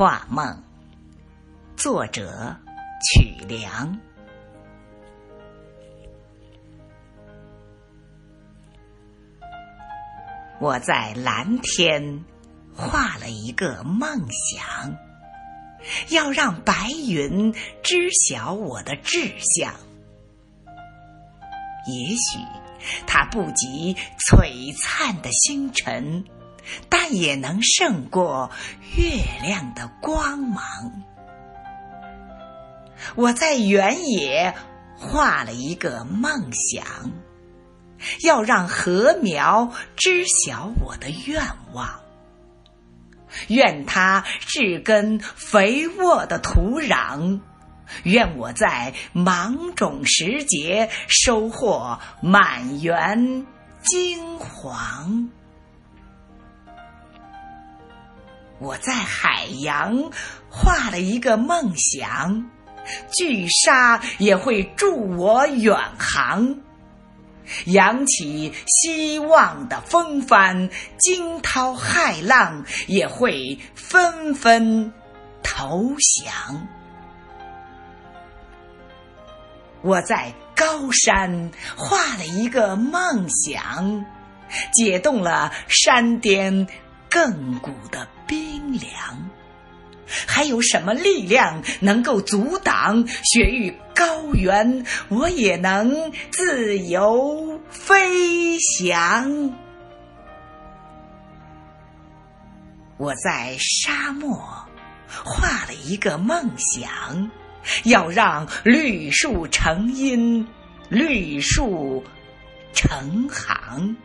画梦，作者曲梁。我在蓝天画了一个梦想，要让白云知晓我的志向。也许它不及璀璨的星辰。但也能胜过月亮的光芒。我在原野画了一个梦想，要让禾苗知晓我的愿望。愿它志根肥沃的土壤，愿我在芒种时节收获满园金黄。我在海洋画了一个梦想，巨鲨也会助我远航，扬起希望的风帆，惊涛骇浪也会纷纷投降。我在高山画了一个梦想，解冻了山巅。亘古的冰凉，还有什么力量能够阻挡雪域高原？我也能自由飞翔。我在沙漠画了一个梦想，要让绿树成荫，绿树成行。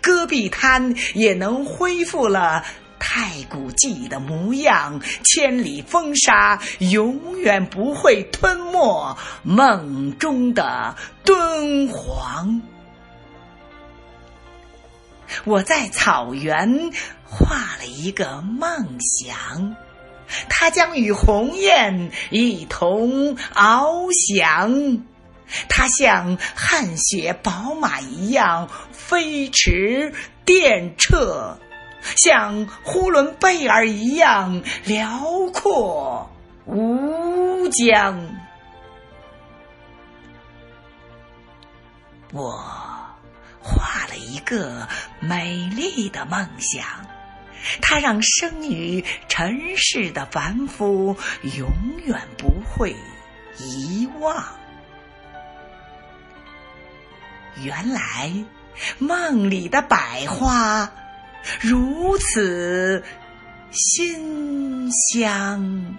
戈壁滩也能恢复了太古记的模样，千里风沙永远不会吞没梦中的敦煌。我在草原画了一个梦想，它将与鸿雁一同翱翔。它像汗血宝马一样飞驰电掣，像呼伦贝尔一样辽阔无疆。我画了一个美丽的梦想，它让生于尘世的凡夫永远不会遗忘。原来梦里的百花如此馨香。